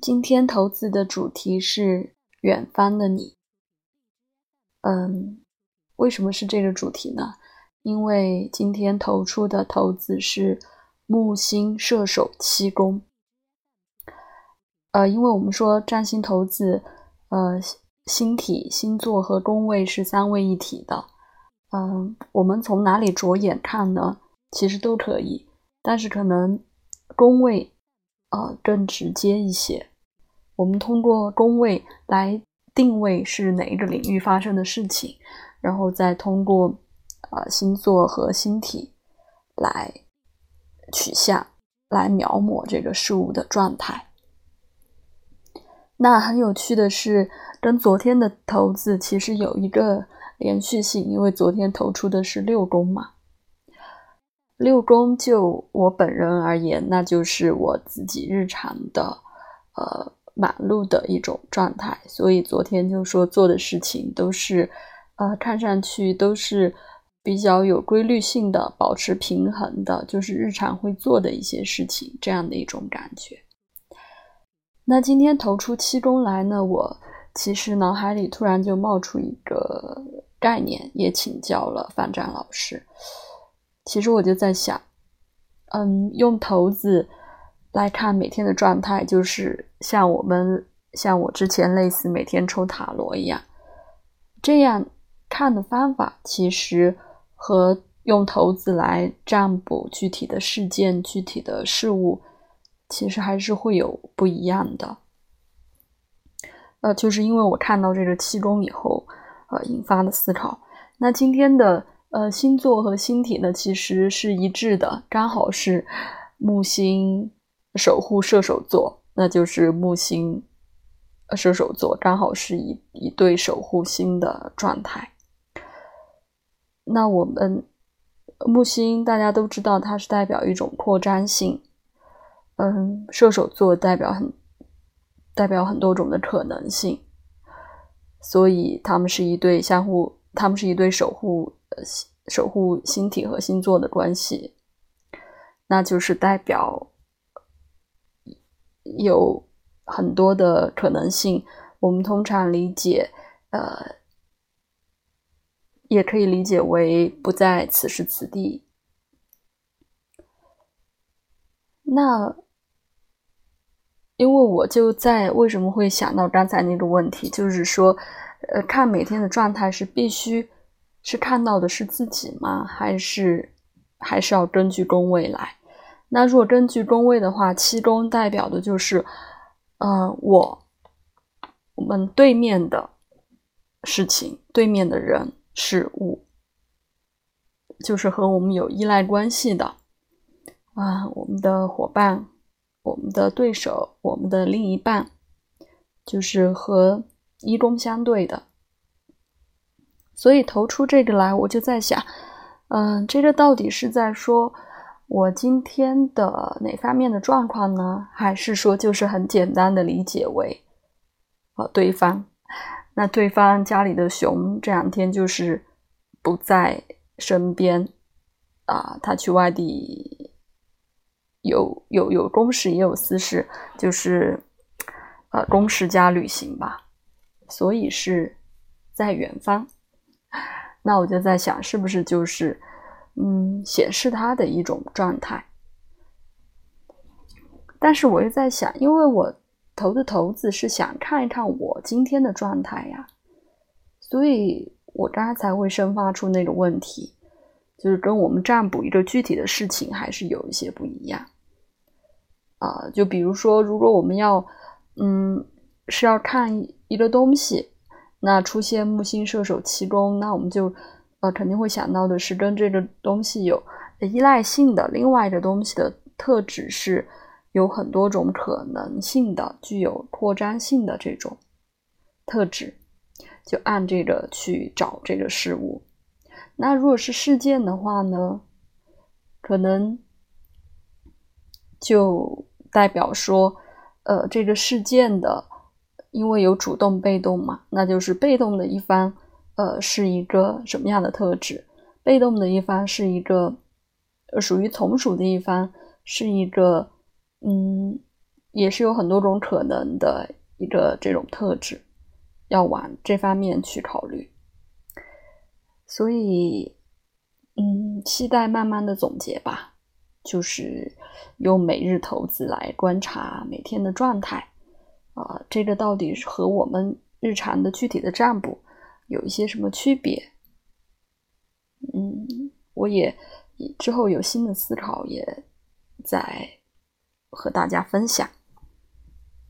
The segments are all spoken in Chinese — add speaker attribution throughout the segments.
Speaker 1: 今天投资的主题是远方的你。嗯，为什么是这个主题呢？因为今天投出的投资是木星射手七宫。呃，因为我们说占星投资，呃，星体、星座和宫位是三位一体的。嗯，我们从哪里着眼看呢？其实都可以，但是可能宫位。呃，更直接一些。我们通过宫位来定位是哪一个领域发生的事情，然后再通过呃星座和星体来取向来描摹这个事物的状态。那很有趣的是，跟昨天的投资其实有一个连续性，因为昨天投出的是六宫嘛。六宫就我本人而言，那就是我自己日常的，呃，忙碌的一种状态。所以昨天就说做的事情都是，呃，看上去都是比较有规律性的，保持平衡的，就是日常会做的一些事情，这样的一种感觉。那今天投出七宫来呢，我其实脑海里突然就冒出一个概念，也请教了范展老师。其实我就在想，嗯，用骰子来看每天的状态，就是像我们像我之前类似每天抽塔罗一样，这样看的方法，其实和用骰子来占卜具体的事件、具体的事物，其实还是会有不一样的。呃，就是因为我看到这个气功以后，呃，引发的思考。那今天的。呃，星座和星体呢，其实是一致的，刚好是木星守护射手座，那就是木星射手座刚好是一一对守护星的状态。那我们木星大家都知道，它是代表一种扩张性，嗯，射手座代表很代表很多种的可能性，所以他们是一对相互，他们是一对守护。守护星体和星座的关系，那就是代表有很多的可能性。我们通常理解，呃，也可以理解为不在此时此地。那因为我就在为什么会想到刚才那个问题，就是说，呃，看每天的状态是必须。是看到的是自己吗？还是还是要根据宫位来？那如果根据宫位的话，七宫代表的就是，呃，我我们对面的事情、对面的人事物，就是和我们有依赖关系的啊，我们的伙伴、我们的对手、我们的另一半，就是和一宫相对的。所以投出这个来，我就在想，嗯，这个到底是在说我今天的哪方面的状况呢？还是说就是很简单的理解为，呃，对方，那对方家里的熊这两天就是不在身边，啊，他去外地，有有有公事也有私事，就是呃公事加旅行吧，所以是在远方。那我就在想，是不是就是，嗯，显示他的一种状态？但是我又在想，因为我投的骰子是想看一看我今天的状态呀，所以我刚才才会生发出那个问题，就是跟我们占卜一个具体的事情还是有一些不一样。啊，就比如说，如果我们要，嗯，是要看一个东西。那出现木星射手七宫，那我们就呃肯定会想到的是跟这个东西有依赖性的另外一个东西的特质是有很多种可能性的，具有扩张性的这种特质，就按这个去找这个事物。那如果是事件的话呢，可能就代表说呃这个事件的。因为有主动被动嘛，那就是被动的一方，呃，是一个什么样的特质？被动的一方是一个，呃，属于从属的一方是一个，嗯，也是有很多种可能的一个这种特质，要往这方面去考虑。所以，嗯，期待慢慢的总结吧，就是用每日投资来观察每天的状态，这个到底是和我们日常的具体的占卜有一些什么区别？嗯，我也之后有新的思考，也在和大家分享。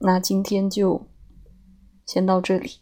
Speaker 1: 那今天就先到这里。